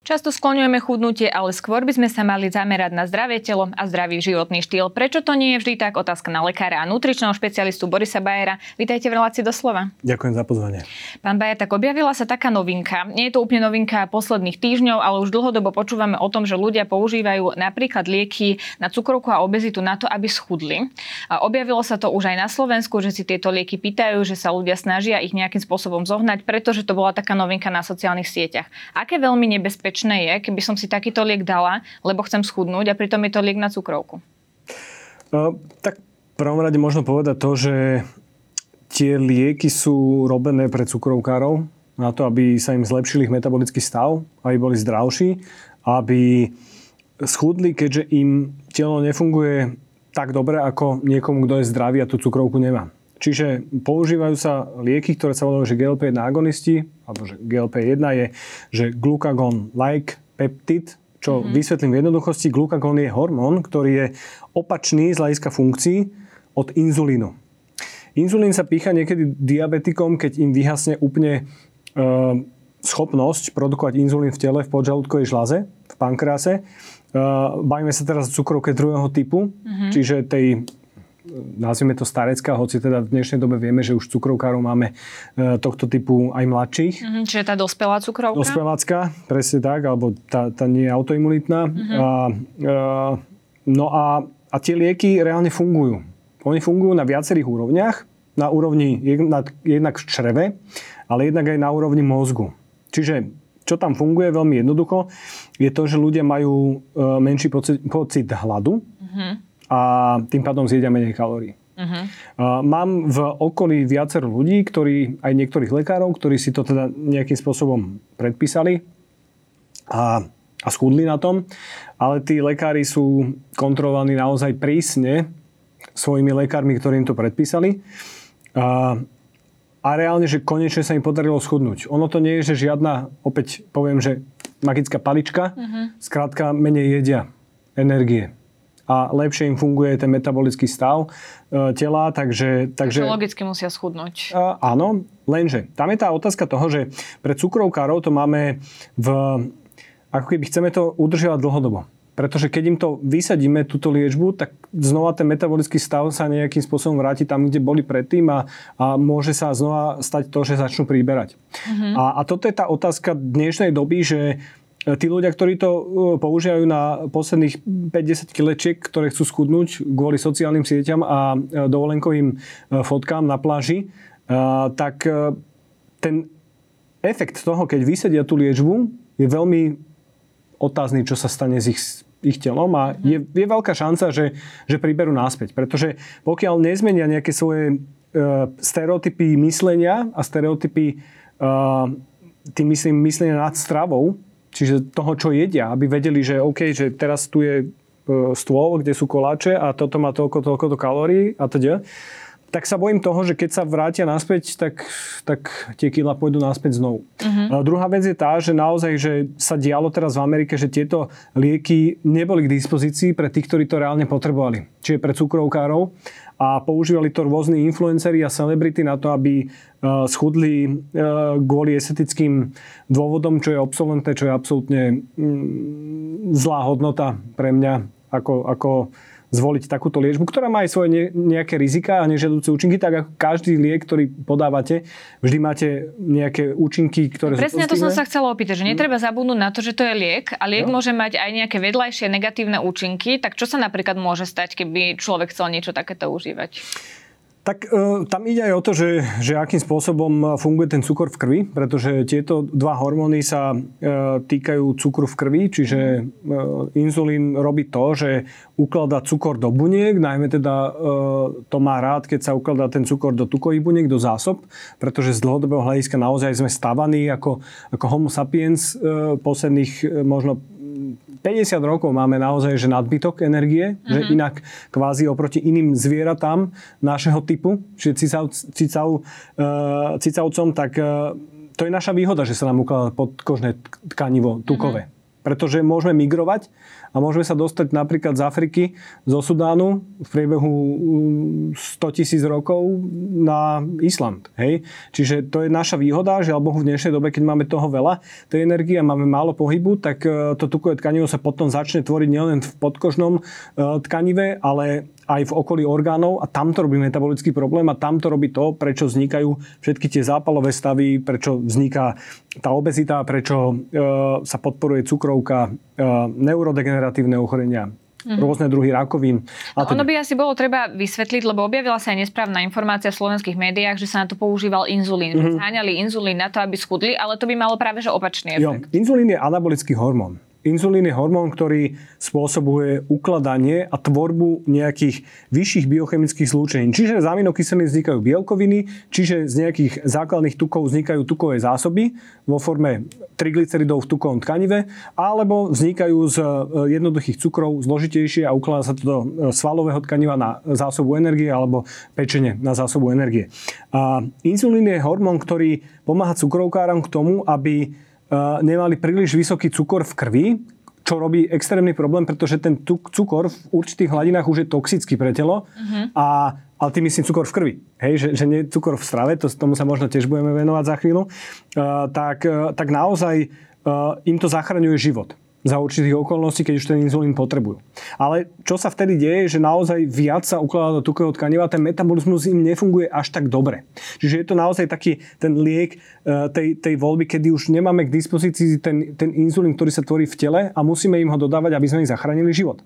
Často skloňujeme chudnutie, ale skôr by sme sa mali zamerať na zdravé telo a zdravý životný štýl. Prečo to nie je vždy tak? Otázka na lekára a nutričného špecialistu Borisa Bajera. Vítajte v relácii doslova. Ďakujem za pozvanie. Pán Bajer, tak objavila sa taká novinka. Nie je to úplne novinka posledných týždňov, ale už dlhodobo počúvame o tom, že ľudia používajú napríklad lieky na cukrovku a obezitu na to, aby schudli. A objavilo sa to už aj na Slovensku, že si tieto lieky pýtajú, že sa ľudia snažia ich nejakým spôsobom zohnať, pretože to bola taká novinka na sociálnych sieťach. Aké veľmi nebezpečné nebezpečné je, keby som si takýto liek dala, lebo chcem schudnúť a pritom je to liek na cukrovku? Uh, tak v prvom rade možno povedať to, že tie lieky sú robené pre cukrovkárov na to, aby sa im zlepšil ich metabolický stav, aby boli zdravší, aby schudli, keďže im telo nefunguje tak dobre ako niekomu, kto je zdravý a tú cukrovku nemá. Čiže používajú sa lieky, ktoré sa volajú, že GLP-1 agonisti, alebo že GLP-1 je, že glucagon-like peptid, čo mm-hmm. vysvetlím v jednoduchosti. Glucagon je hormón, ktorý je opačný z hľadiska funkcií od inzulínu. Inzulín sa pícha niekedy diabetikom, keď im vyhasne úplne e, schopnosť produkovať inzulín v tele, v podžalúdkovej žlaze, v pankrease. E, bavíme sa teraz o cukrovke druhého typu, mm-hmm. čiže tej nazvime to starecká, hoci teda v dnešnej dobe vieme, že už cukrovkárov máme e, tohto typu aj mladších. Mm-hmm, čiže tá dospelá cukrovka? Dospelácka, presne tak, alebo tá, tá nie je autoimunitná. Mm-hmm. A, e, no a, a tie lieky reálne fungujú. Oni fungujú na viacerých úrovniach. Na úrovni jednak, jednak v čreve, ale jednak aj na úrovni mozgu. Čiže čo tam funguje veľmi jednoducho, je to, že ľudia majú e, menší pocit, pocit hladu. Mm-hmm a tým pádom zjedia menej kalórií. Uh-huh. Mám v okolí viacero ľudí, ktorí, aj niektorých lekárov, ktorí si to teda nejakým spôsobom predpísali a, a schudli na tom, ale tí lekári sú kontrolovaní naozaj prísne svojimi lekármi, ktorí im to predpísali. A, a reálne, že konečne sa im podarilo schudnúť. Ono to nie je, že žiadna, opäť poviem, že magická palička, uh-huh. skrátka menej jedia energie a lepšie im funguje ten metabolický stav e, tela, takže... takže logicky musia schudnúť. E, áno, lenže tam je tá otázka toho, že pre cukrovkárov to máme v... Ako keby chceme to udržiavať dlhodobo. Pretože keď im to vysadíme, túto liečbu, tak znova ten metabolický stav sa nejakým spôsobom vráti tam, kde boli predtým a, a môže sa znova stať to, že začnú príberať. Mm-hmm. A, a toto je tá otázka dnešnej doby, že tí ľudia, ktorí to e, používajú na posledných 50 kilečiek, ktoré chcú schudnúť kvôli sociálnym sieťam a e, dovolenkovým fotkám na pláži, tak ten efekt toho, keď vysedia tú liečbu, je veľmi otázny, čo sa stane s ich, ich telom a je, je veľká šanca, že, že priberú náspäť. Pretože pokiaľ nezmenia nejaké svoje stereotypy myslenia a stereotypy tým myslím myslenia nad stravou, čiže toho, čo jedia, aby vedeli, že OK, že teraz tu je e, stôl, kde sú koláče a toto má toľko, toľko kalórií a teda tak sa bojím toho, že keď sa vrátia naspäť, tak, tak tie kila pôjdu naspäť znovu. Uh-huh. A druhá vec je tá, že naozaj, že sa dialo teraz v Amerike, že tieto lieky neboli k dispozícii pre tých, ktorí to reálne potrebovali. Čiže pre cukrovkárov a používali to rôzni influenceri a celebrity na to, aby uh, schudli uh, kvôli estetickým dôvodom, čo je obsolentné, čo je absolútne mm, zlá hodnota pre mňa ako, ako zvoliť takúto liečbu, ktorá má aj svoje nejaké rizika a nežiaduce účinky, tak ako každý liek, ktorý podávate, vždy máte nejaké účinky, ktoré no, Presne to som sa chcela opýtať, že netreba zabudnúť na to, že to je liek a liek no. môže mať aj nejaké vedľajšie negatívne účinky, tak čo sa napríklad môže stať, keby človek chcel niečo takéto užívať? Tak e, tam ide aj o to, že, že akým spôsobom funguje ten cukor v krvi, pretože tieto dva hormóny sa e, týkajú cukru v krvi, čiže e, inzulín robí to, že ukladá cukor do buniek, najmä teda e, to má rád, keď sa ukladá ten cukor do tukových buniek, do zásob, pretože z dlhodobého hľadiska naozaj sme stavaní ako, ako homo sapiens e, posledných e, možno 50 rokov máme naozaj že nadbytok energie, uh-huh. že mhm. inak kvázi oproti iným zvieratám našeho typu, čiže cicav, cicav, uh, cicavcom, tak uh, to je naša výhoda, že sa nám ukladá podkožné tkanivo tukové. Uh-huh. Pretože môžeme migrovať a môžeme sa dostať napríklad z Afriky, zo Sudánu v priebehu 100 mm, tisíc rokov na Island. Hej? Čiže to je naša výhoda, že alebo v dnešnej dobe, keď máme toho veľa, tej energie a máme málo pohybu, tak e, to tukové tkanivo sa potom začne tvoriť nielen v podkožnom e, tkanive, ale aj v okolí orgánov a tam to robí metabolický problém a tam to robí to, prečo vznikajú všetky tie zápalové stavy, prečo vzniká tá obezita, prečo e, sa podporuje cukrovka, e, neurodegeneratívne ochorenia, Mm-hmm. rôzne druhy rakovín. A ono by asi bolo treba vysvetliť, lebo objavila sa aj nesprávna informácia v slovenských médiách, že sa na to používal inzulín. Mm-hmm. Zháňali inzulín na to, aby schudli, ale to by malo práve že opačný efekt. Jo, inzulín je anabolický hormón. Inzulín je hormón, ktorý spôsobuje ukladanie a tvorbu nejakých vyšších biochemických zlúčení. Čiže z aminokyselín vznikajú bielkoviny, čiže z nejakých základných tukov vznikajú tukové zásoby vo forme triglyceridov v tukovom tkanive, alebo vznikajú z e, jednoduchých cukrov zložitejšie a ukladá sa to do e, svalového tkaniva na zásobu energie alebo pečenie na zásobu energie. A inzulín je hormón, ktorý pomáha cukrovkáram k tomu, aby nemali príliš vysoký cukor v krvi, čo robí extrémny problém, pretože ten cukor v určitých hladinách už je toxický pre telo uh-huh. a ale tým myslím cukor v krvi. Hej, že, že nie cukor v strave, to, tomu sa možno tiež budeme venovať za chvíľu. Uh, tak, uh, tak naozaj uh, im to zachraňuje život za určitých okolností, keď už ten inzulín potrebujú. Ale čo sa vtedy deje, že naozaj viac sa ukladá do tukového tkaniva, ten metabolizmus im nefunguje až tak dobre. Čiže je to naozaj taký ten liek e, tej, tej voľby, kedy už nemáme k dispozícii ten, ten inzulín, ktorý sa tvorí v tele a musíme im ho dodávať, aby sme im zachránili život.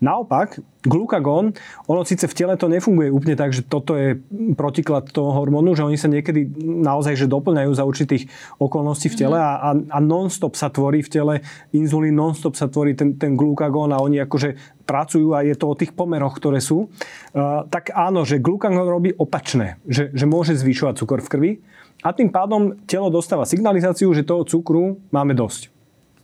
Naopak, glukagón, ono síce v tele to nefunguje úplne tak, že toto je protiklad toho hormónu, že oni sa niekedy naozaj že doplňajú za určitých okolností v tele a, a, a non-stop sa tvorí v tele inzulín non-stop sa tvorí ten, ten glukagón a oni akože pracujú a je to o tých pomeroch, ktoré sú, uh, tak áno, že glukagón robí opačné, že, že môže zvyšovať cukor v krvi a tým pádom telo dostáva signalizáciu, že toho cukru máme dosť.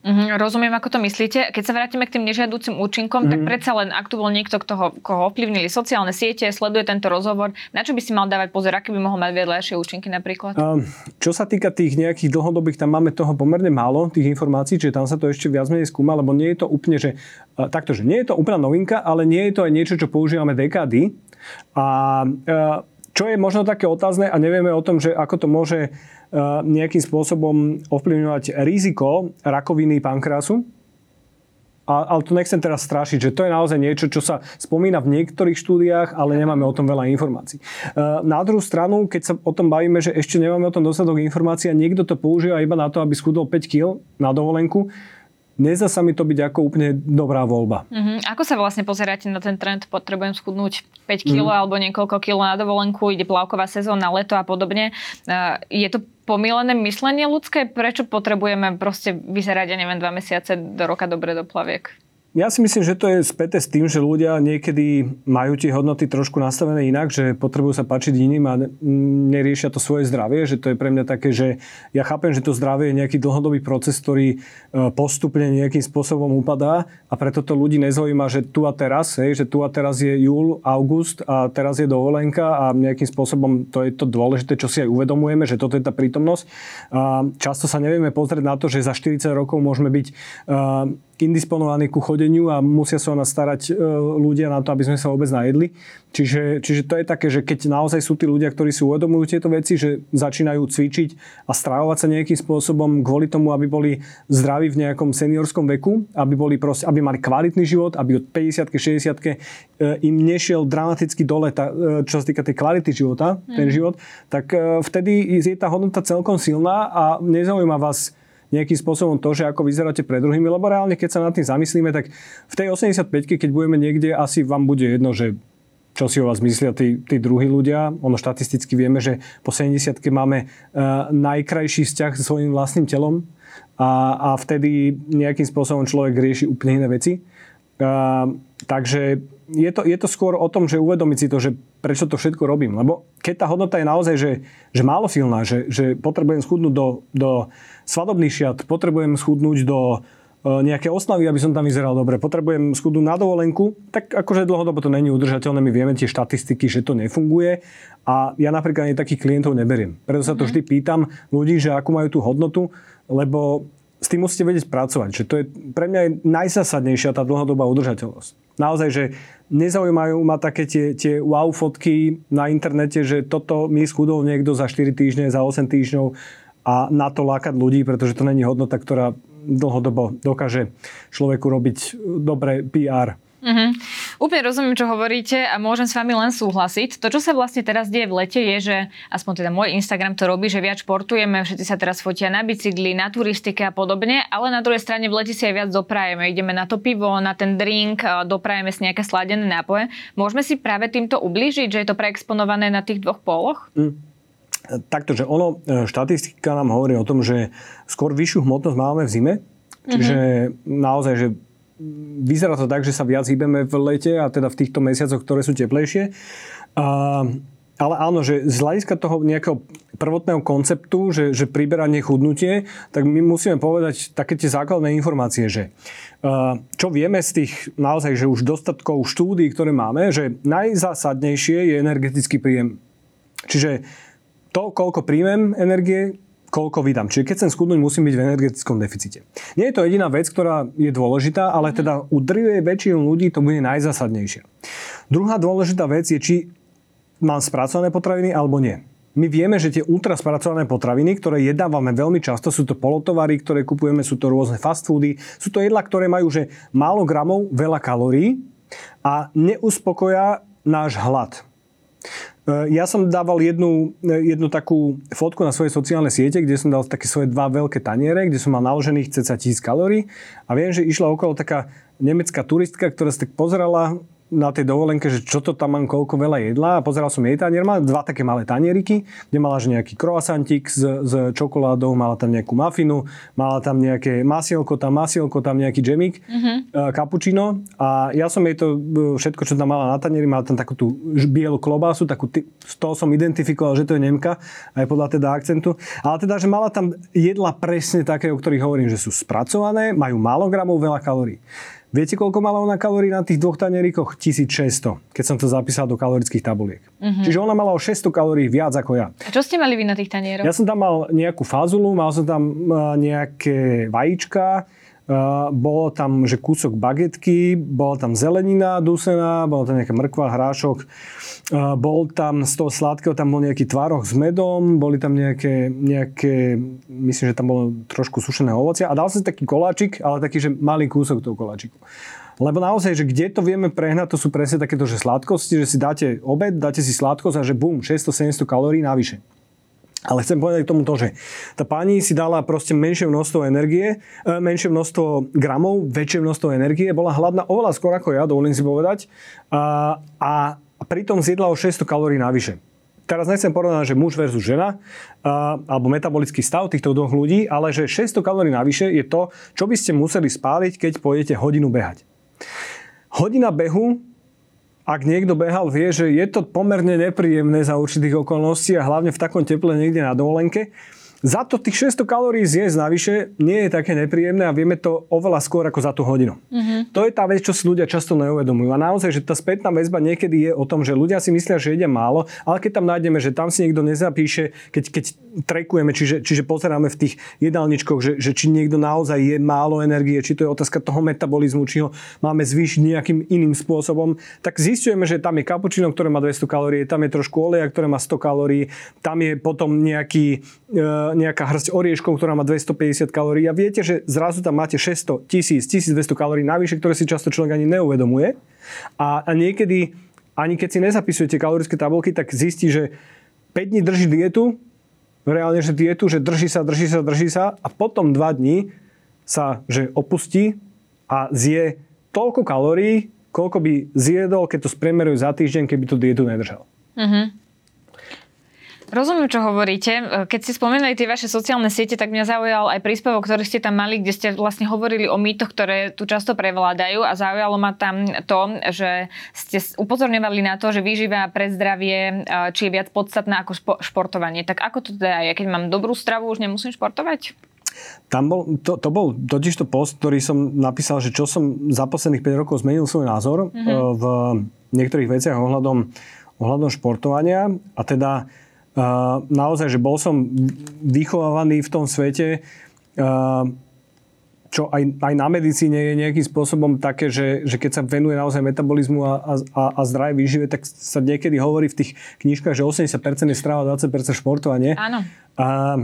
Mm-hmm, rozumiem, ako to myslíte. Keď sa vrátime k tým nežiaducim účinkom, mm-hmm. tak mhm. predsa len, ak tu bol niekto, kto ho, koho ovplyvnili sociálne siete, sleduje tento rozhovor, na čo by si mal dávať pozor, aké by mohol mať vedľajšie účinky napríklad? Um, čo sa týka tých nejakých dlhodobých, tam máme toho pomerne málo, tých informácií, čiže tam sa to ešte viac menej skúma, lebo nie je to úplne, že uh, takto, že nie je to úplná novinka, ale nie je to aj niečo, čo používame dekády. A uh, čo je možno také otázne a nevieme o tom, že ako to môže Eh, nejakým spôsobom ovplyvňovať riziko rakoviny pankrásu. A, ale to nechcem teraz strašiť, že to je naozaj niečo, čo sa spomína v niektorých štúdiách, ale nemáme o tom veľa informácií. Eh, na druhú stranu, keď sa o tom bavíme, že ešte nemáme o tom dostatok informácií a niekto to používa iba na to, aby schudol 5 kg na dovolenku, Nezdá sa mi to byť ako úplne dobrá voľba. Uh-huh. Ako sa vlastne pozeráte na ten trend? Potrebujem schudnúť 5 kg uh-huh. alebo niekoľko kilo na dovolenku, ide plavková sezóna, leto a podobne. Uh, je to pomílené myslenie ľudské? Prečo potrebujeme proste vyzerať, ja neviem, dva mesiace do roka dobre do plaviek? Ja si myslím, že to je späté s tým, že ľudia niekedy majú tie hodnoty trošku nastavené inak, že potrebujú sa páčiť iným a neriešia to svoje zdravie, že to je pre mňa také, že ja chápem, že to zdravie je nejaký dlhodobý proces, ktorý e, postupne nejakým spôsobom upadá a preto to ľudí nezaujíma, že tu a teraz, hej, že tu a teraz je júl, august a teraz je dovolenka a nejakým spôsobom to je to dôležité, čo si aj uvedomujeme, že toto je tá prítomnosť. A často sa nevieme pozrieť na to, že za 40 rokov môžeme byť e, indisponovaní ku chodeniu a musia sa o nás starať e, ľudia na to, aby sme sa vôbec najedli. Čiže, čiže to je také, že keď naozaj sú tí ľudia, ktorí si uvedomujú tieto veci, že začínajú cvičiť a stravovať sa nejakým spôsobom kvôli tomu, aby boli zdraví v nejakom seniorskom veku, aby, boli proste, aby mali kvalitný život, aby od 50 60 e, im nešiel dramaticky dole, tá, e, čo sa týka tej kvality života, mm. ten mhm. život, tak vtedy je tá hodnota celkom silná a nezaujíma vás nejakým spôsobom to, že ako vyzeráte pred druhými, lebo reálne, keď sa nad tým zamyslíme, tak v tej 85 keď budeme niekde, asi vám bude jedno, že čo si o vás myslia tí, tí druhí ľudia. Ono štatisticky vieme, že po 70 máme uh, najkrajší vzťah so svojím vlastným telom a, a vtedy nejakým spôsobom človek rieši úplne iné veci. Uh, takže je to, je to skôr o tom, že uvedomiť si to, že prečo to všetko robím. Lebo keď tá hodnota je naozaj, že, že málo silná, že, že potrebujem schudnúť do, do svadobných šiat, potrebujem schudnúť do e, nejaké oslavy, aby som tam vyzeral dobre, potrebujem schudnúť na dovolenku, tak akože dlhodobo to není udržateľné, my vieme tie štatistiky, že to nefunguje a ja napríklad ani takých klientov neberiem. Preto sa to mhm. vždy pýtam ľudí, že akú majú tú hodnotu, lebo s tým musíte vedieť pracovať. Že to je pre mňa je najzásadnejšia tá dlhodobá udržateľnosť. Naozaj, že nezaujímajú ma také tie, tie wow fotky na internete, že toto mi schudol niekto za 4 týždne, za 8 týždňov a na to lákať ľudí, pretože to není hodnota, ktorá dlhodobo dokáže človeku robiť dobre PR. Uh-huh. Úplne rozumiem, čo hovoríte a môžem s vami len súhlasiť. To, čo sa vlastne teraz deje v lete, je, že aspoň teda môj Instagram to robí, že viac športujeme, všetci sa teraz fotia na bicykli, na turistike a podobne, ale na druhej strane v lete si aj viac doprajeme. Ideme na to pivo, na ten drink, doprajeme si nejaké sladené nápoje. Môžeme si práve týmto ublížiť, že je to preexponované na tých dvoch poloch? Mm. Takto, že ono, e, štatistika nám hovorí o tom, že skôr vyššiu hmotnosť máme v zime, čiže mm-hmm. naozaj, že vyzerá to tak, že sa viac hýbeme v lete a teda v týchto mesiacoch, ktoré sú teplejšie. A, ale áno, že z hľadiska toho nejakého prvotného konceptu, že, že priberanie chudnutie, tak my musíme povedať také tie základné informácie, že čo vieme z tých naozaj, že už dostatkov štúdí, ktoré máme, že najzásadnejšie je energetický príjem. Čiže to, koľko príjmem energie, koľko vydám. Čiže keď chcem schudnúť, musím byť v energetickom deficite. Nie je to jediná vec, ktorá je dôležitá, ale teda u drvej väčšinu ľudí to bude najzásadnejšie. Druhá dôležitá vec je, či mám spracované potraviny alebo nie. My vieme, že tie ultra spracované potraviny, ktoré jedávame veľmi často, sú to polotovary, ktoré kupujeme, sú to rôzne fast foody, sú to jedlá, ktoré majú že málo gramov, veľa kalórií a neuspokoja náš hlad. E, ja som dával jednu, e, jednu takú fotku na svojej sociálne siete, kde som dal také svoje dva veľké taniere, kde som mal naložených cca tisíc kalórií. A viem, že išla okolo taká nemecká turistka, ktorá sa tak pozerala na tej dovolenke, že čo to tam mám, koľko veľa jedla a pozeral som jej tanier, mala dva také malé tanieriky, kde mala že nejaký croissantik s, s čokoládou, mala tam nejakú mafinu, mala tam nejaké masielko, tam masielko, tam nejaký džemik, uh-huh. kapučino a ja som jej to e, všetko, čo tam mala na tanieri, mala tam takú tú bielu klobásu, takú, z toho som identifikoval, že to je Nemka, aj podľa teda akcentu, ale teda, že mala tam jedla presne také, o ktorých hovorím, že sú spracované, majú málo gramov, veľa kalórií. Viete, koľko mala ona kalórií na tých dvoch tanierikoch? 1600, keď som to zapísal do kalorických tabuliek. Uh-huh. Čiže ona mala o 600 kalórií viac ako ja. A čo ste mali vy na tých tanieroch? Ja som tam mal nejakú fazulu, mal som tam nejaké vajíčka, bolo tam, že kúsok bagetky, bola tam zelenina dusená, bola tam nejaká mrkva, hrášok, bol tam z toho sladkého, tam bol nejaký tvároch s medom, boli tam nejaké, nejaké, myslím, že tam bolo trošku sušené ovocia a dal som si taký koláčik, ale taký, že malý kúsok toho koláčiku. Lebo naozaj, že kde to vieme prehnať, to sú presne takéto, že sladkosti, že si dáte obed, dáte si sladkosť a že bum, 600-700 kalórií navyše. Ale chcem povedať k tomu to, že tá pani si dala proste menšie množstvo energie, e, menšie množstvo gramov, väčšie množstvo energie, bola hladná oveľa skôr ako ja, dovolím si povedať, a, a pritom zjedla o 600 kalórií navyše. Teraz nechcem porovnať, že muž versus žena, a, alebo metabolický stav týchto dvoch ľudí, ale že 600 kalórií navyše je to, čo by ste museli spáliť, keď pôjdete hodinu behať. Hodina behu ak niekto behal, vie, že je to pomerne nepríjemné za určitých okolností a hlavne v takom teple niekde na dovolenke. Za to tých 600 kalórií zjesť navyše nie je také nepríjemné a vieme to oveľa skôr ako za tú hodinu. Mm-hmm. To je tá vec, čo si ľudia často neuvedomujú. A naozaj, že tá spätná väzba niekedy je o tom, že ľudia si myslia, že ide málo, ale keď tam nájdeme, že tam si niekto nezapíše, keď, keď trekujeme, čiže, čiže pozeráme v tých jedálničkoch, že, že či niekto naozaj je málo energie, či to je otázka toho metabolizmu, či ho máme zvýšiť nejakým iným spôsobom, tak zistujeme, že tam je kapučino, ktoré má 200 kalórií, tam je trošku oleja, ktoré má 100 kalórií, tam je potom nejaký e, nejaká hrsť orieškov, ktorá má 250 kalórií a viete, že zrazu tam máte 600, 1000, 1200 kalórií navyše, ktoré si často človek ani neuvedomuje. A, a niekedy, ani keď si nezapisujete kalorické tabulky, tak zistí, že 5 dní drží dietu, reálne, že dietu, že drží sa, drží sa, drží sa a potom 2 dní sa, že opustí a zje toľko kalórií, koľko by zjedol, keď to spriemeruje za týždeň, keby tú dietu nedržal. Uh-huh. Rozumiem, čo hovoríte. E, keď ste spomenuli tie vaše sociálne siete, tak mňa zaujal aj príspevok, ktorý ste tam mali, kde ste vlastne hovorili o mýtoch, ktoré tu často prevládajú a zaujalo ma tam to, že ste upozorňovali na to, že výživa pre zdravie e, či je viac podstatná ako športovanie. Tak ako to teda je? Keď mám dobrú stravu, už nemusím športovať? Tam bol, to, to bol totiž to post, ktorý som napísal, že čo som za posledných 5 rokov zmenil svoj názor mm-hmm. v niektorých veciach ohľadom, ohľadom športovania. A teda naozaj, že bol som vychovávaný v tom svete, čo aj, aj na medicíne je nejakým spôsobom také, že, že keď sa venuje naozaj metabolizmu a, a, a zdravej výžive, tak sa niekedy hovorí v tých knižkách, že 80% je strava, 20% športovanie. Áno. A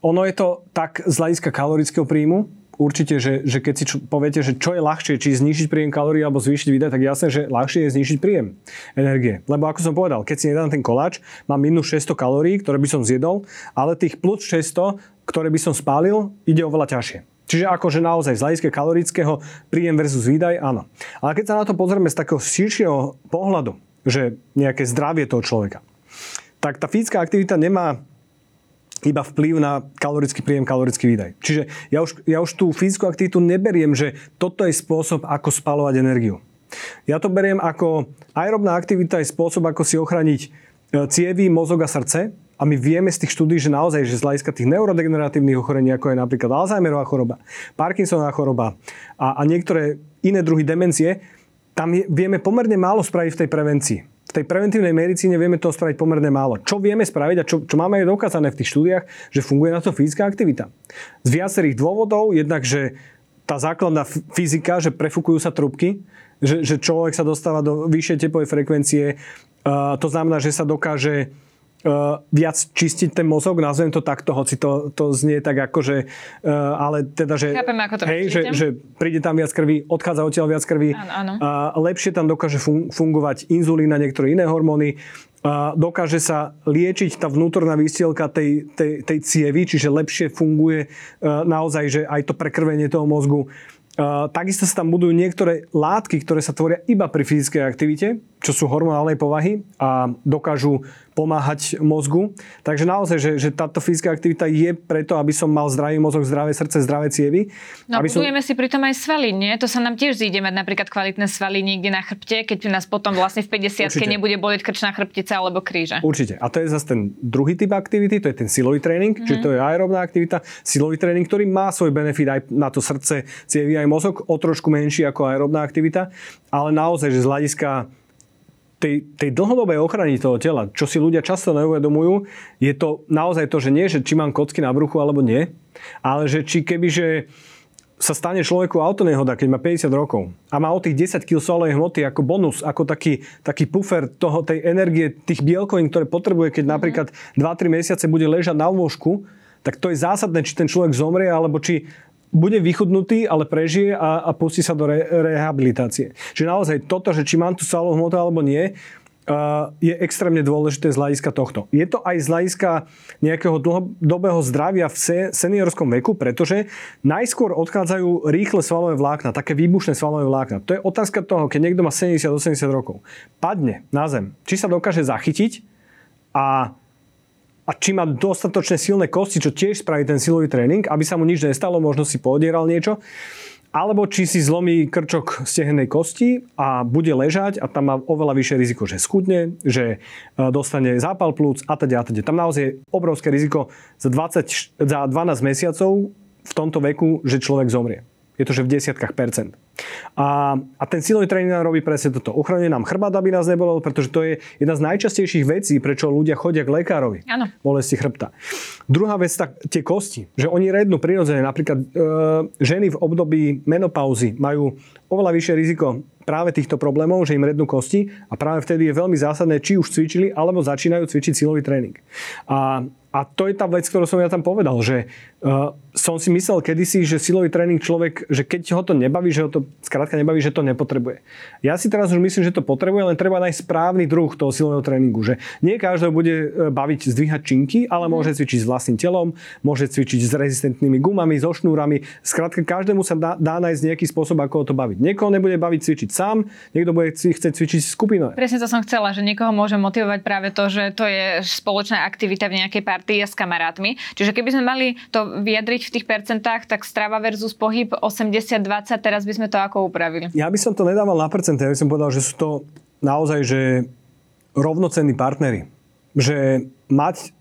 ono je to tak z hľadiska kalorického príjmu, určite, že, že keď si čo, poviete, že čo je ľahšie, či znižiť príjem kalórií alebo zvýšiť výdaj, tak jasné, že ľahšie je znižiť príjem energie. Lebo ako som povedal, keď si nedám ten koláč, mám minus 600 kalórií, ktoré by som zjedol, ale tých plus 600, ktoré by som spálil, ide oveľa ťažšie. Čiže akože naozaj z hľadiska kalorického príjem versus výdaj, áno. Ale keď sa na to pozrieme z takého širšieho pohľadu, že nejaké zdravie toho človeka, tak tá fyzická aktivita nemá iba vplyv na kalorický príjem, kalorický výdaj. Čiže ja už, ja už tú fyzickú aktivitu neberiem, že toto je spôsob, ako spalovať energiu. Ja to beriem ako aerobná aktivita je spôsob, ako si ochraniť e, cievy, mozog a srdce. A my vieme z tých štúdí, že naozaj, že z hľadiska tých neurodegeneratívnych ochorení, ako je napríklad Alzheimerová choroba, Parkinsonová choroba a, a niektoré iné druhy demencie, tam je, vieme pomerne málo spraviť v tej prevencii tej preventívnej medicíne vieme to spraviť pomerne málo. Čo vieme spraviť a čo, čo máme aj dokázané v tých štúdiách, že funguje na to fyzická aktivita. Z viacerých dôvodov, jednak, že tá základná fyzika, že prefúkujú sa trubky, že, že človek sa dostáva do vyššej tepovej frekvencie, uh, to znamená, že sa dokáže uh, viac čistiť ten mozog, nazvem to takto, hoci to, to znie tak ako, že, uh, ale teda, že, Chápem, ako to hej, že, že príde tam viac krvi, odchádza odtiaľ viac krvi, áno, áno. Uh, lepšie tam dokáže fun- fungovať inzulín a niektoré iné hormóny, uh, dokáže sa liečiť tá vnútorná výstielka tej, tej, tej cievy, čiže lepšie funguje uh, naozaj, že aj to prekrvenie toho mozgu. Uh, takisto sa tam budujú niektoré látky, ktoré sa tvoria iba pri fyzickej aktivite, čo sú hormonálnej povahy a dokážu pomáhať mozgu. Takže naozaj, že, že táto fyzická aktivita je preto, aby som mal zdravý mozog, zdravé srdce, zdravé cievy. No aby budujeme som... si pritom aj svaly, nie? To sa nám tiež zíde mať napríklad kvalitné svaly niekde na chrbte, keď nás potom vlastne v 50 nebude bolieť krčná chrbtica alebo kríža. Určite. A to je zase ten druhý typ aktivity, to je ten silový tréning, mm-hmm. čiže to je aerobná aktivita. Silový tréning, ktorý má svoj benefit aj na to srdce, cievy aj mozog, o trošku menší ako aerobná aktivita, ale naozaj, že z hľadiska tej, tej dlhodobej ochrany toho tela, čo si ľudia často neuvedomujú, je to naozaj to, že nie, že či mám kocky na bruchu alebo nie, ale že či keby, že sa stane človeku autonehoda, keď má 50 rokov a má o tých 10 kg solovej hmoty ako bonus, ako taký, taký puffer toho, tej energie, tých bielkovín, ktoré potrebuje, keď mm-hmm. napríklad 2-3 mesiace bude ležať na lôžku, tak to je zásadné, či ten človek zomrie, alebo či bude vychudnutý, ale prežije a, a pustí sa do re, rehabilitácie. Čiže naozaj toto, že či mám tú svalovú hmotu alebo nie, Uh, je extrémne dôležité z hľadiska tohto. Je to aj z hľadiska nejakého dlhodobého zdravia v seniorskom veku, pretože najskôr odchádzajú rýchle svalové vlákna, také výbušné svalové vlákna. To je otázka toho, keď niekto má 70-80 rokov, padne na zem, či sa dokáže zachytiť a a či má dostatočne silné kosti, čo tiež spraví ten silový tréning, aby sa mu nič nestalo, možno si podieral niečo, alebo či si zlomí krčok stehennej kosti a bude ležať a tam má oveľa vyššie riziko, že skudne, že e, dostane zápal plúc a teda a teda. Tam naozaj je obrovské riziko za, 20, za 12 mesiacov v tomto veku, že človek zomrie. Je to, že v desiatkách percent. A, a ten silový tréning nám robí presne toto. Ochraňuje nám chrbát, aby nás nebolo, pretože to je jedna z najčastejších vecí, prečo ľudia chodia k lekárovi. Áno. Bolesti chrbta. Druhá vec, tak tie kosti, že oni rednú prirodzene. Napríklad e, ženy v období menopauzy majú oveľa vyššie riziko práve týchto problémov, že im rednú kosti a práve vtedy je veľmi zásadné, či už cvičili, alebo začínajú cvičiť silový tréning. A a to je tá vec, ktorú som ja tam povedal, že uh, som si myslel kedysi, že silový tréning človek, že keď ho to nebaví, že ho to skrátka nebaví, že to nepotrebuje. Ja si teraz už myslím, že to potrebuje, len treba nájsť správny druh toho silového tréningu. Že nie každého bude e, baviť zdvíhať činky, ale mm. môže cvičiť s vlastným telom, môže cvičiť s rezistentnými gumami, so šnúrami. Skrátka každému sa dá, dá nájsť nejaký spôsob, ako ho to baviť. Niekoho nebude baviť cvičiť sám, niekto bude chcieť cvičiť skupinové. Presne to som chcela, že niekoho môže motivovať práve to, že to je spoločná aktivita v nejakej partii s kamarátmi. Čiže keby sme mali to vyjadriť v tých percentách, tak strava versus pohyb 80-20, teraz by sme to ako upravili? Ja by som to nedával na percentá, ja by som povedal, že sú to naozaj že rovnocenní partnery. Že mať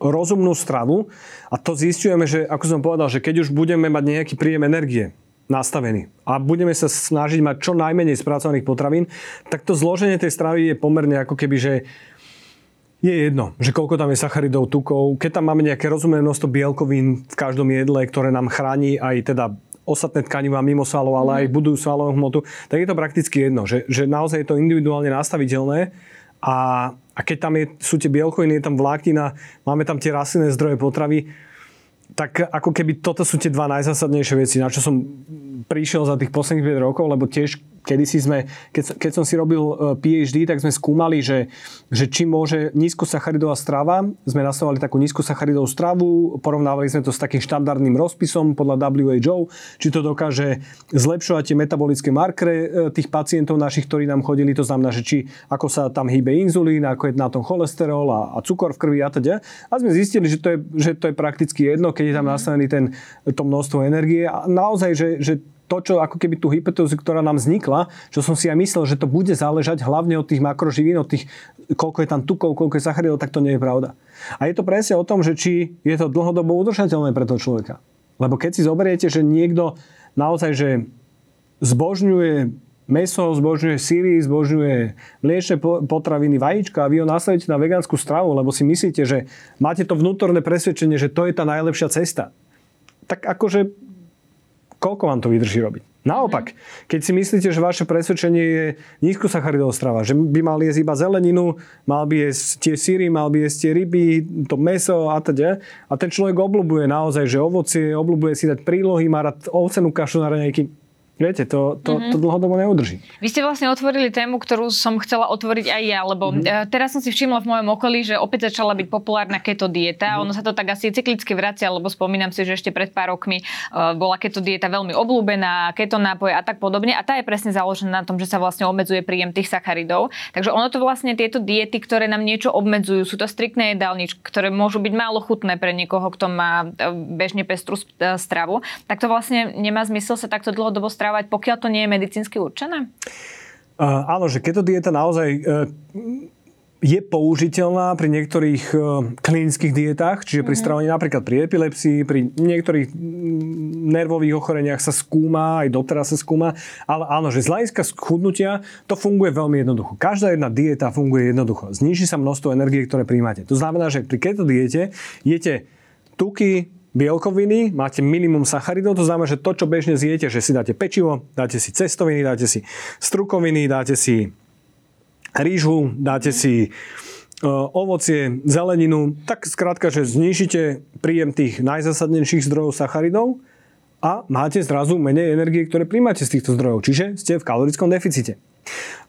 rozumnú stravu a to zistujeme, že ako som povedal, že keď už budeme mať nejaký príjem energie, nastavený a budeme sa snažiť mať čo najmenej spracovaných potravín, tak to zloženie tej stravy je pomerne ako keby, že je jedno, že koľko tam je sacharidov, tukov, keď tam máme nejaké rozumné množstvo bielkovín v každom jedle, ktoré nám chráni aj teda ostatné tkaniva mimo svalov, ale aj budujú svalovú hmotu, tak je to prakticky jedno, že, že naozaj je to individuálne nastaviteľné. A, a keď tam je, sú tie bielkoviny, je tam vláknina, máme tam tie rastlinné zdroje potravy, tak ako keby toto sú tie dva najzásadnejšie veci, na čo som prišiel za tých posledných 5 rokov, lebo tiež kedysi sme, keď, keď som si robil e, PhD, tak sme skúmali, že, že či môže nízkosacharidová strava, sme nastavovali takú nízkosacharidovú stravu, porovnávali sme to s takým štandardným rozpisom podľa WHO, či to dokáže zlepšovať tie metabolické markere e, tých pacientov našich, ktorí nám chodili, to znamená, že či ako sa tam hýbe inzulín, ako je na tom cholesterol a, a cukor v krvi a teda. A sme zistili, že to je, že to je prakticky jedno, keď je tam nastavený ten, to množstvo energie. A naozaj, že, že to, čo ako keby tú hypotézu, ktorá nám vznikla, čo som si aj myslel, že to bude záležať hlavne od tých makroživín, od tých, koľko je tam tukov, koľko je sacharidov, tak to nie je pravda. A je to presne o tom, že či je to dlhodobo udržateľné pre toho človeka. Lebo keď si zoberiete, že niekto naozaj, že zbožňuje meso, zbožňuje síry, zbožňuje mliečne potraviny, vajíčka a vy ho nastavíte na vegánsku stravu, lebo si myslíte, že máte to vnútorné presvedčenie, že to je tá najlepšia cesta. Tak akože koľko vám to vydrží robiť? Naopak, keď si myslíte, že vaše presvedčenie je nízkosacharidová strava, že by mal jesť iba zeleninu, mal by jesť tie síry, mal by jesť tie ryby, to meso a teda, a ten človek obľubuje naozaj, že ovocie, obľubuje si dať prílohy, má rád ovcenú kašu na raňajky, Viete, to, to, mm-hmm. to dlhodobo neudrží. Vy ste vlastne otvorili tému, ktorú som chcela otvoriť aj ja, lebo mm-hmm. teraz som si všimla v mojom okolí, že opäť začala byť populárna keto dieta. Mm-hmm. Ono sa to tak asi cyklicky vracia, lebo spomínam si, že ešte pred pár rokmi uh, bola keto dieta veľmi obľúbená, keto nápoje a tak podobne. A tá je presne založená na tom, že sa vlastne obmedzuje príjem tých sacharidov. Takže ono to vlastne tieto diety, ktoré nám niečo obmedzujú, sú to striktné jedálničky, ktoré môžu byť málo chutné pre niekoho, kto má e, bežne pestrú stravu, tak to vlastne nemá zmysel sa takto dlhodobo stravovať stravovať, pokiaľ to nie je medicínsky určené? Uh, áno, že keto dieta naozaj uh, je použiteľná pri niektorých uh, klinických dietách, čiže pri mm-hmm. stravovaní napríklad pri epilepsii, pri niektorých nervových ochoreniach sa skúma, aj doteraz sa skúma, ale áno, že z hľadiska schudnutia to funguje veľmi jednoducho. Každá jedna dieta funguje jednoducho. Zníži sa množstvo energie, ktoré príjmate. To znamená, že pri keto diete jete tuky, bielkoviny, máte minimum sacharidov, to znamená, že to, čo bežne zjete, že si dáte pečivo, dáte si cestoviny, dáte si strukoviny, dáte si rýžu, dáte si uh, ovocie, zeleninu, tak skrátka, že znižíte príjem tých najzásadnejších zdrojov sacharidov a máte zrazu menej energie, ktoré príjmate z týchto zdrojov, čiže ste v kalorickom deficite.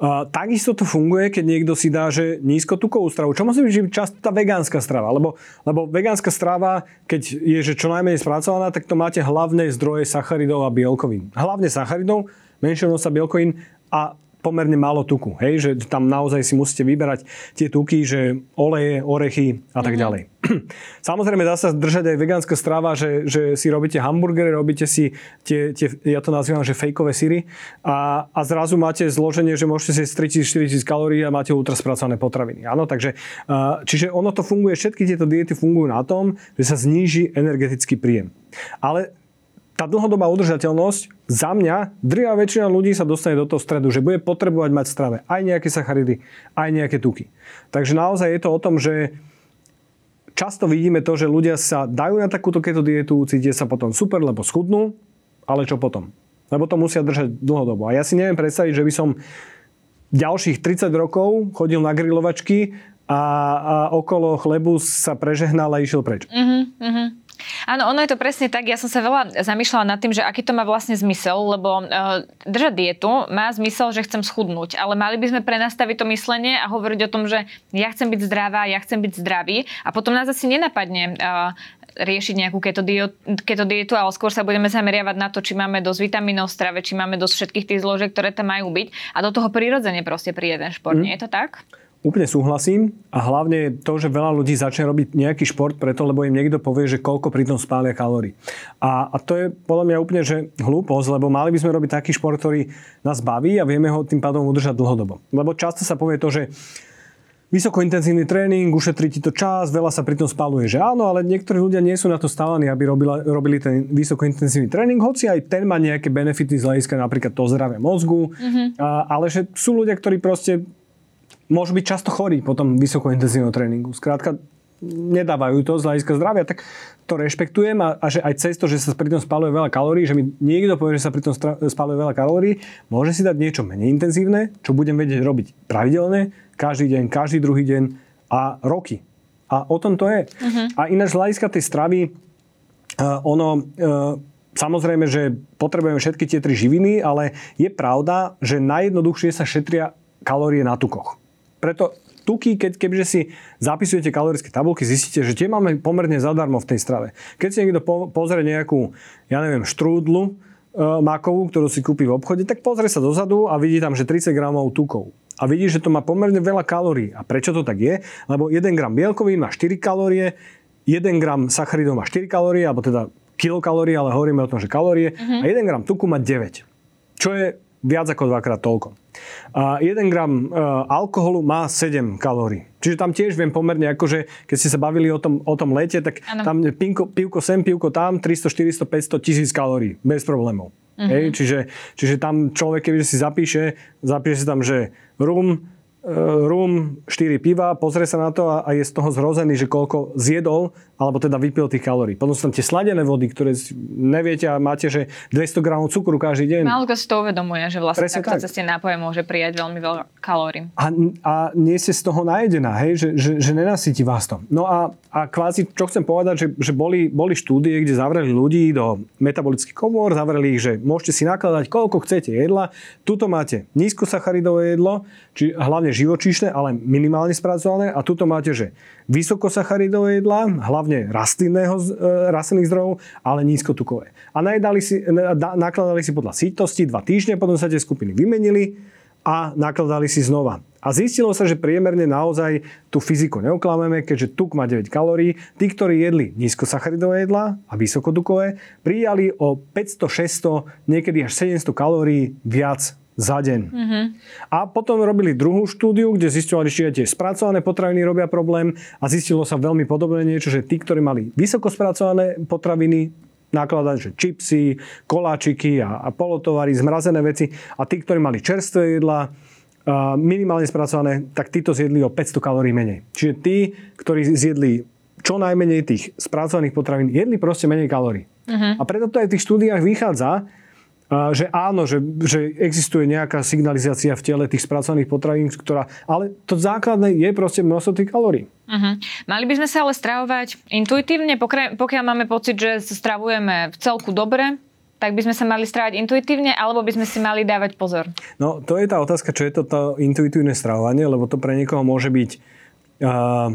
Uh, takisto to funguje, keď niekto si dá, že nízkotukovú stravu. Čo musí byť často tá vegánska strava? Lebo, lebo vegánska strava, keď je že čo najmenej spracovaná, tak to máte hlavné zdroje sacharidov a bielkovín. Hlavne sacharidov, menšie množstva bielkovín a pomerne málo tuku. Hej? Že tam naozaj si musíte vyberať tie tuky, že oleje, orechy a tak mm-hmm. ďalej. Samozrejme dá sa držať aj vegánska strava, že, že si robíte hamburgery, robíte si tie, tie ja to nazývam, že fejkové syry a, a zrazu máte zloženie, že môžete si 3000-4000 kalórií a máte ultraspracované potraviny. Áno, takže čiže ono to funguje, všetky tieto diety fungujú na tom, že sa zníži energetický príjem. Ale tá dlhodobá udržateľnosť za mňa, drvá väčšina ľudí sa dostane do toho stredu, že bude potrebovať mať v strave aj nejaké sacharidy, aj nejaké tuky. Takže naozaj je to o tom, že často vidíme to, že ľudia sa dajú na takúto keto dietu, cítia sa potom super, lebo schudnú, ale čo potom? Lebo to musia držať dlhodobo. A ja si neviem predstaviť, že by som ďalších 30 rokov chodil na grilovačky a, a okolo chlebu sa prežehnal a išiel preč. Uh-huh, uh-huh. Áno, ono je to presne tak. Ja som sa veľa zamýšľala nad tým, že aký to má vlastne zmysel, lebo uh, držať dietu má zmysel, že chcem schudnúť, ale mali by sme prenastaviť to myslenie a hovoriť o tom, že ja chcem byť zdravá, ja chcem byť zdravý a potom nás asi nenapadne uh, riešiť nejakú keto, dio, keto dietu, ale skôr sa budeme zameriavať na to, či máme dosť vitamínov v strave, či máme dosť všetkých tých zložiek, ktoré tam majú byť a do toho prirodzene proste príde ten šport. Mm. Nie je to tak? Úplne súhlasím a hlavne to, že veľa ľudí začne robiť nejaký šport preto, lebo im niekto povie, že koľko pri tom spália kalórií. A, a to je podľa mňa úplne že hlúposť, lebo mali by sme robiť taký šport, ktorý nás baví a vieme ho tým pádom udržať dlhodobo. Lebo často sa povie to, že vysokointenzívny tréning, ušetrí ti to čas, veľa sa pri tom spaluje, že áno, ale niektorí ľudia nie sú na to stávaní, aby robila, robili ten vysokointenzívny tréning, hoci aj ten má nejaké benefity z hľadiska napríklad toho zdravia mozgu, mm-hmm. a, ale že sú ľudia, ktorí proste môžu byť často chorí po tom vysokointenzívnom tréningu. Skrátka, nedávajú to z hľadiska zdravia, tak to rešpektujem a, a že aj cez to, že sa pri tom spaluje veľa kalórií, že mi niekto povie, že sa pri tom spaluje veľa kalórií, môže si dať niečo menej intenzívne, čo budem vedieť robiť pravidelne, každý deň, každý druhý deň a roky. A o tom to je. Uh-huh. A ináč z hľadiska tej stravy, uh, ono, uh, samozrejme, že potrebujeme všetky tie tri živiny, ale je pravda, že najjednoduchšie sa šetria kalórie na tukoch. Preto tuky, keď, kebyže si zapisujete kalorické tabulky, zistíte, že tie máme pomerne zadarmo v tej strave. Keď si niekto po, pozrie nejakú, ja neviem, štrúdlu e, makovú, ktorú si kúpi v obchode, tak pozrie sa dozadu a vidí tam, že 30 gramov tukov. A vidí, že to má pomerne veľa kalórií. A prečo to tak je? Lebo 1 gram bielkovín má 4 kalórie, 1 gram sacharidov má 4 kalórie, alebo teda kilokalórie, ale hovoríme o tom, že kalórie. Uh-huh. A 1 gram tuku má 9. Čo je viac ako dvakrát toľko. A 1 gram uh, alkoholu má 7 kalórií. Čiže tam tiež viem pomerne, akože keď ste sa bavili o tom, o tom lete, tak ano. tam pínko, pivko sem, pivko tam, 300, 400, 500, tisíc kalórií. Bez problémov. Uh-huh. Hej, čiže, čiže tam človek, keď si zapíše, zapíše si tam, že rum, E, rum, 4 piva, pozrie sa na to a, a je z toho zrozený, že koľko zjedol, alebo teda vypil tých kalórií. Potom sú tam tie sladené vody, ktoré neviete a máte, že 200 gramov cukru každý deň. Málo kto si to uvedomuje, že vlastne Presne takto tak. cez tie nápoje môže prijať veľmi veľa kalórií. A, a nie ste z toho najedená, hej, že, že, že nenasytí vás to. No a, a kvázi, čo chcem povedať, že, že boli, boli štúdie, kde zavreli ľudí do metabolických komôr, zavreli ich, že môžete si nakladať koľko chcete jedla. Tuto máte nízkosacharidové jedlo, či hlavne živočíšne, ale minimálne spracované. A tuto máte, že vysokosacharidové jedlá, hlavne rastlinného, e, rastlinných zdrojov, ale nízkotukové. A najedali si, nakladali si podľa sítosti dva týždne, potom sa tie skupiny vymenili a nakladali si znova. A zistilo sa, že priemerne naozaj tú fyziku neoklameme, keďže tuk má 9 kalórií. Tí, ktorí jedli nízkosacharidové jedlá a vysokotukové, prijali o 500, 600, niekedy až 700 kalórií viac za deň. Mm-hmm. A potom robili druhú štúdiu, kde zistovali, či tie spracované potraviny robia problém a zistilo sa veľmi podobné niečo, že tí, ktorí mali vysoko spracované potraviny, nakladať, že čipsy, koláčiky a, a polotovary, zmrazené veci a tí, ktorí mali čerstvé jedlá, a minimálne spracované, tak títo zjedli o 500 kalórií menej. Čiže tí, ktorí zjedli čo najmenej tých spracovaných potravín, jedli proste menej kalórií. Uh-huh. A preto to aj v tých štúdiách vychádza, že áno, že, že existuje nejaká signalizácia v tele tých spracovaných potravín, ktorá, ale to základné je proste množstvo tých kalórií. Uh-huh. Mali by sme sa ale stravovať intuitívne, pokiaľ máme pocit, že sa stravujeme v celku dobre, tak by sme sa mali stravať intuitívne, alebo by sme si mali dávať pozor? No, to je tá otázka, čo je to, to intuitívne stravovanie, lebo to pre niekoho môže byť uh,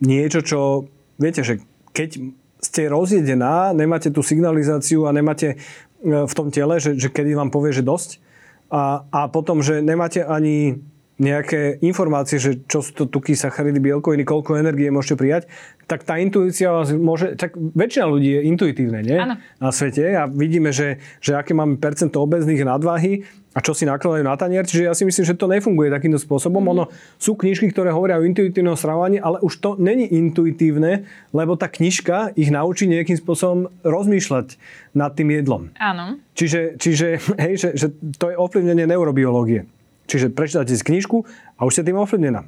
niečo, čo, viete, že keď ste rozjedená, nemáte tú signalizáciu a nemáte v tom tele, že, že kedy vám povie, že dosť. A, a potom, že nemáte ani nejaké informácie, že čo sú to tuky, sacharidy, bielkoviny, koľko energie môžete prijať, tak tá intuícia vás môže... Tak väčšina ľudí je intuitívne, nie? Ano. Na svete a vidíme, že, že aké máme percento obezných nadváhy a čo si nakladajú na tanier. Čiže ja si myslím, že to nefunguje takýmto spôsobom. Mm. Ono sú knižky, ktoré hovoria o intuitívnom strávaní, ale už to není intuitívne, lebo tá knižka ich naučí nejakým spôsobom rozmýšľať nad tým jedlom. Áno. Čiže, čiže hej, že, že to je ovplyvnenie neurobiológie. Čiže prečítate si knižku a už ste tým ovplyvnená.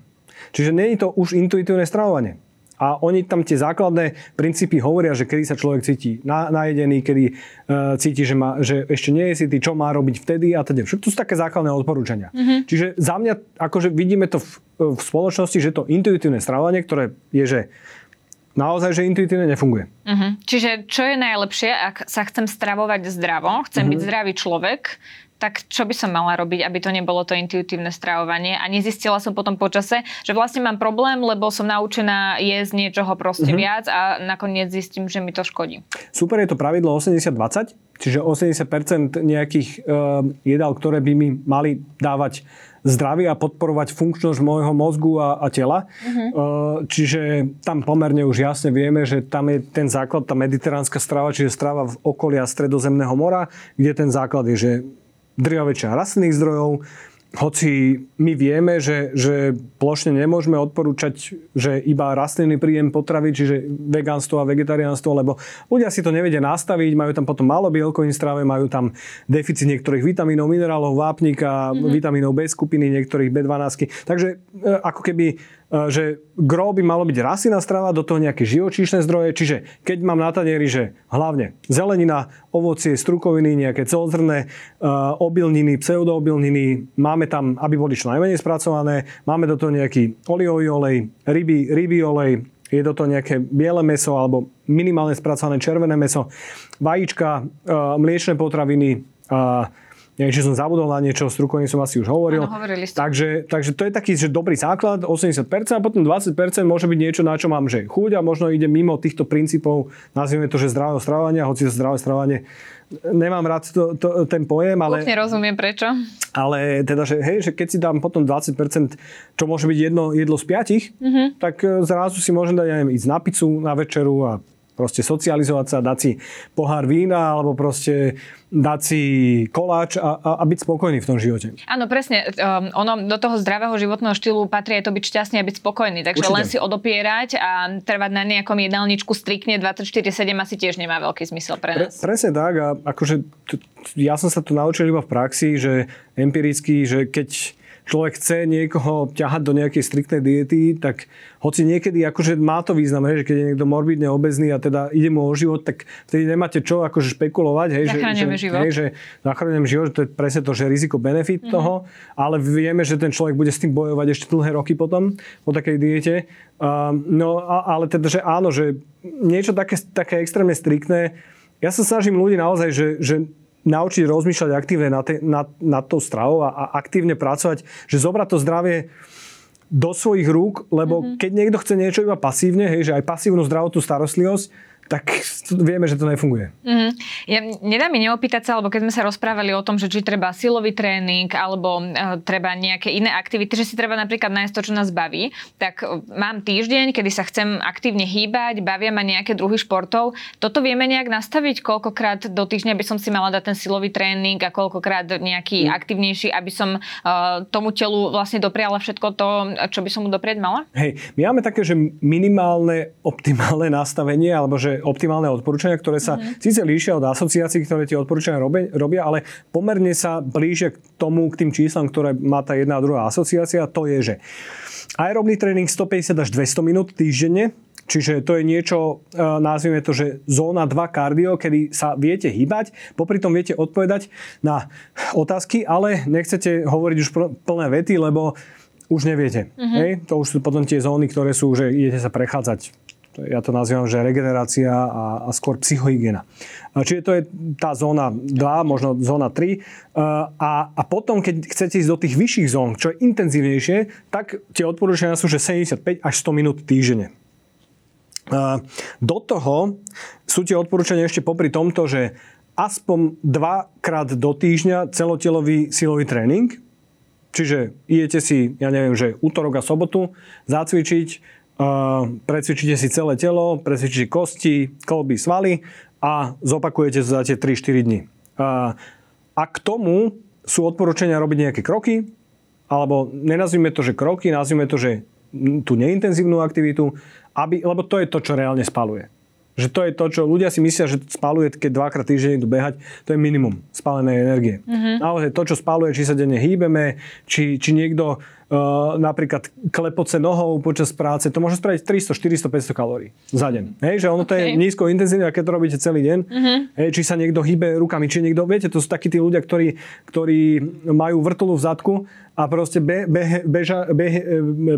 Čiže nie je to už intuitívne stravovanie. A oni tam tie základné princípy hovoria, že kedy sa človek cíti na, najedený, kedy uh, cíti, že, má, že ešte nie je si čo má robiť vtedy a teda. Všetko to sú také základné odporúčania. Mm-hmm. Čiže za mňa, akože vidíme to v, v spoločnosti, že to intuitívne stravovanie, ktoré je, že naozaj, že intuitívne nefunguje. Mm-hmm. Čiže čo je najlepšie, ak sa chcem stravovať zdravo, chcem mm-hmm. byť zdravý človek, tak čo by som mala robiť, aby to nebolo to intuitívne stravovanie. A nezistila som potom počase, že vlastne mám problém, lebo som naučená jesť niečoho proste mm-hmm. viac a nakoniec zistím, že mi to škodí. Super je to pravidlo 80-20, čiže 80% nejakých uh, jedál, ktoré by mi mali dávať zdravie a podporovať funkčnosť môjho mozgu a, a tela. Mm-hmm. Čiže tam pomerne už jasne vieme, že tam je ten základ, tá mediteránska strava, čiže strava v okolia Stredozemného mora, kde ten základ je, že drvia väčšina rastlinných zdrojov, hoci my vieme, že, že plošne nemôžeme odporúčať, že iba rastlinný príjem potravy, čiže vegánstvo a vegetariánstvo, lebo ľudia si to nevedia nastaviť, majú tam potom málo bielkovín strave, majú tam deficit niektorých vitamínov, minerálov, vápnika, mm-hmm. vitamínov B skupiny, niektorých B12. Takže e, ako keby že gro by malo byť rastlina strava, do toho nejaké živočíšne zdroje, čiže keď mám na tanieri, že hlavne zelenina, ovocie, strukoviny, nejaké celozrné, obilniny, pseudoobilniny, máme tam, aby boli čo najmenej spracované, máme do toho nejaký oliový olej, ryby, ryby olej, je do toho nejaké biele meso alebo minimálne spracované červené meso, vajíčka, mliečne potraviny, neviem, či som zabudol na niečo, strukoviny som asi už hovoril. Áno, hovorili ste. Takže, takže to je taký že dobrý základ, 80% a potom 20% môže byť niečo, na čo mám že chuť a možno ide mimo týchto princípov, nazvime to, že zdravého stravania, hoci to zdravé stravanie nemám rád to, to, ten pojem, ale... Úplne rozumiem prečo. Ale teda, že hej, že keď si dám potom 20%, čo môže byť jedno jedlo z piatich, mm-hmm. tak e, zrazu si môžem dať, ja neviem, ísť na pizzu, na večeru a proste socializovať sa, dať si pohár vína alebo proste dať si koláč a, a, a byť spokojný v tom živote. Áno, presne. Um, ono do toho zdravého životného štýlu patrí aj to byť šťastný a byť spokojný. Takže Určite. len si odopierať a trvať na nejakom jedálničku striktne 24-7 asi tiež nemá veľký zmysel pre nás. Pre, presne tak a akože t- ja som sa to naučil iba v praxi, že empiricky, že keď človek chce niekoho ťahať do nejakej striktnej diety, tak hoci niekedy akože má to význam, hej, že keď je niekto morbidne obezný a teda ide mu o život, tak vtedy nemáte čo akože špekulovať. Hej, že, že, život. Hej, že zachraňujem život, to je presne to, že riziko-benefit mm-hmm. toho, ale vieme, že ten človek bude s tým bojovať ešte dlhé roky potom po takej diete. Uh, no a, ale teda, že áno, že niečo také, také extrémne striktné, ja sa snažím ľudí naozaj, že, že naučiť rozmýšľať aktívne nad, nad, nad tou stravou a, a aktívne pracovať, že zobrať to zdravie do svojich rúk, lebo mm-hmm. keď niekto chce niečo iba pasívne, hej, že aj pasívnu zdravotnú starostlivosť, tak vieme, že to nefunguje. Mm-hmm. Ja, nedá mi neopýtať sa, alebo keď sme sa rozprávali o tom, že či treba silový tréning alebo uh, treba nejaké iné aktivity, že si treba napríklad nájsť to, čo nás baví, tak uh, mám týždeň, kedy sa chcem aktívne hýbať, bavia ma nejaké druhy športov. Toto vieme nejak nastaviť, koľkokrát do týždňa by som si mala dať ten silový tréning a koľkokrát nejaký mm. aktívnejší, aby som uh, tomu telu vlastne dopriala všetko to, čo by som mu doprieť mala? Hej, my máme také, že minimálne optimálne nastavenie, alebo že optimálne odporúčania, ktoré sa mm-hmm. síce líšia od asociácií, ktoré tie odporúčania robia, robia, ale pomerne sa blížia k tomu, k tým číslam, ktoré má tá jedna a druhá asociácia. To je, že aerobný tréning 150 až 200 minút týždenne, Čiže to je niečo, e, nazvime to, že zóna 2 kardio, kedy sa viete hýbať, popri tom viete odpovedať na otázky, ale nechcete hovoriť už plné vety, lebo už neviete. Mm-hmm. Hej? To už sú potom tie zóny, ktoré sú, že idete sa prechádzať ja to nazývam, že regenerácia a, a skôr psychohygiena. Čiže to je tá zóna 2, možno zóna 3. A, a potom, keď chcete ísť do tých vyšších zón, čo je intenzívnejšie, tak tie odporúčania sú, že 75 až 100 minút týždenne. Do toho sú tie odporúčania ešte popri tomto, že aspoň dvakrát do týždňa celotelový silový tréning, Čiže idete si, ja neviem, že útorok a sobotu zacvičiť, precvičíte si celé telo, precvičíte kosti, kolby, svaly a zopakujete za tie 3-4 dní. A k tomu sú odporúčania robiť nejaké kroky, alebo nenazvime to, že kroky, nazvime to, že tú neintenzívnu aktivitu, aby, lebo to je to, čo reálne spaluje. Že to je to, čo ľudia si myslia, že spaluje, keď dvakrát týždeň idú behať, to je minimum spálenej energie. Mm-hmm. Naozaj to, čo spaluje, či sa denne hýbeme, či, či niekto Uh, napríklad klepoce nohou počas práce, to môže spraviť 300, 400, 500 kalórií za deň. Hej, že ono okay. to je nízko intenzívne, keď to robíte celý deň. Uh-huh. Hej, či sa niekto hýbe rukami, či niekto, viete, to sú takí tí ľudia, ktorí, ktorí majú vrtulu v zadku a proste be, be, beža, be,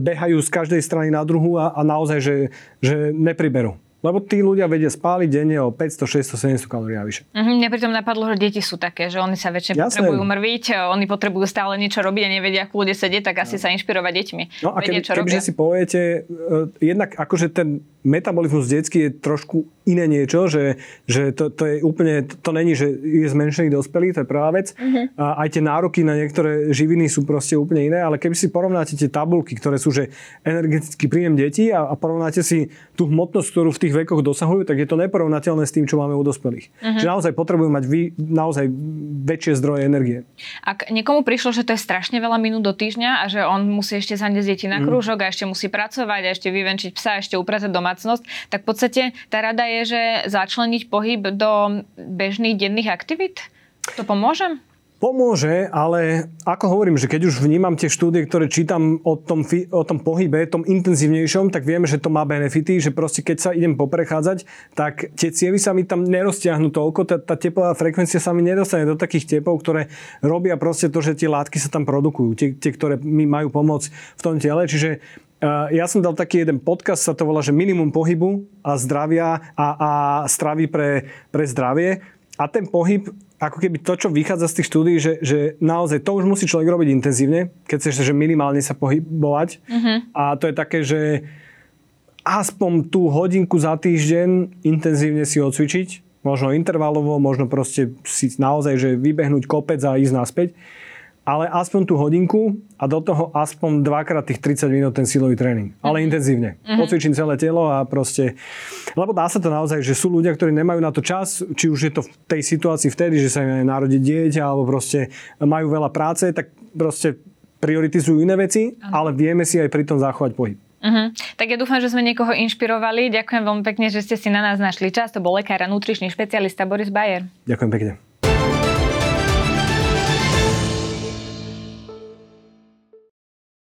behajú z každej strany na druhú a, a naozaj, že, že nepriberú. Lebo tí ľudia vedia spáliť denne o 500, 600, 700 kalórií navyše. Mm-hmm, mňa pritom napadlo, že deti sú také, že oni sa väčšine Jasné. potrebujú mrviť, oni potrebujú stále niečo robiť a nevedia, ako ľudia sedieť, tak asi no. sa inšpirovať deťmi. No a keby, kebyže si poviete, uh, jednak akože ten metabolizmus detský je trošku iné niečo, že, že to, to je úplne, to, to není, že je zmenšený dospelý, to je prvá vec. Mm-hmm. A aj tie nároky na niektoré živiny sú proste úplne iné, ale keby si porovnáte tie tabulky, ktoré sú, že energetický príjem detí a, a porovnáte si tú hmotnosť, ktorú v tých vekoch dosahujú, tak je to neporovnateľné s tým, čo máme u dospelých. Uh-huh. Že naozaj potrebujú mať vy, naozaj väčšie zdroje energie. Ak niekomu prišlo, že to je strašne veľa minút do týždňa a že on musí ešte zaniesť deti na mhm. krúžok a ešte musí pracovať a ešte vyvenčiť psa, a ešte upratať domácnosť, tak v podstate tá rada je, že začleniť pohyb do bežných denných aktivít? To pomôže? Pomôže, ale ako hovorím, že keď už vnímam tie štúdie, ktoré čítam o tom, o tom pohybe, tom intenzívnejšom, tak vieme, že to má benefity, že proste keď sa idem poprechádzať, tak tie cievy sa mi tam neroztiahnu toľko, tá, tá tepová frekvencia sa mi nedostane do takých tepov, ktoré robia proste to, že tie látky sa tam produkujú, tie, tie ktoré mi majú pomôcť v tom tele. Čiže Uh, ja som dal taký jeden podcast, sa to volá, že minimum pohybu a zdravia a, a stravy pre, pre zdravie. A ten pohyb ako keby to, čo vychádza z tých štúdí, že, že naozaj to už musí človek robiť intenzívne, keď chceš, že minimálne sa pohybovať. Uh-huh. A to je také, že aspoň tú hodinku za týždeň intenzívne si odcvičiť, možno intervalovo, možno proste si naozaj, že vybehnúť kopec a ísť naspäť ale aspoň tú hodinku a do toho aspoň dvakrát tých 30 minút ten silový tréning. Mm-hmm. Ale mhm. intenzívne. Mm-hmm. Ocvičím celé telo a proste... Lebo dá sa to naozaj, že sú ľudia, ktorí nemajú na to čas, či už je to v tej situácii vtedy, že sa im narodí dieťa, alebo proste majú veľa práce, tak proste prioritizujú iné veci, mm-hmm. ale vieme si aj pri tom zachovať pohyb. Uh-huh. Tak ja dúfam, že sme niekoho inšpirovali. Ďakujem veľmi pekne, že ste si na nás našli čas. To bol lekár a nutričný špecialista Boris Bayer. Ďakujem pekne.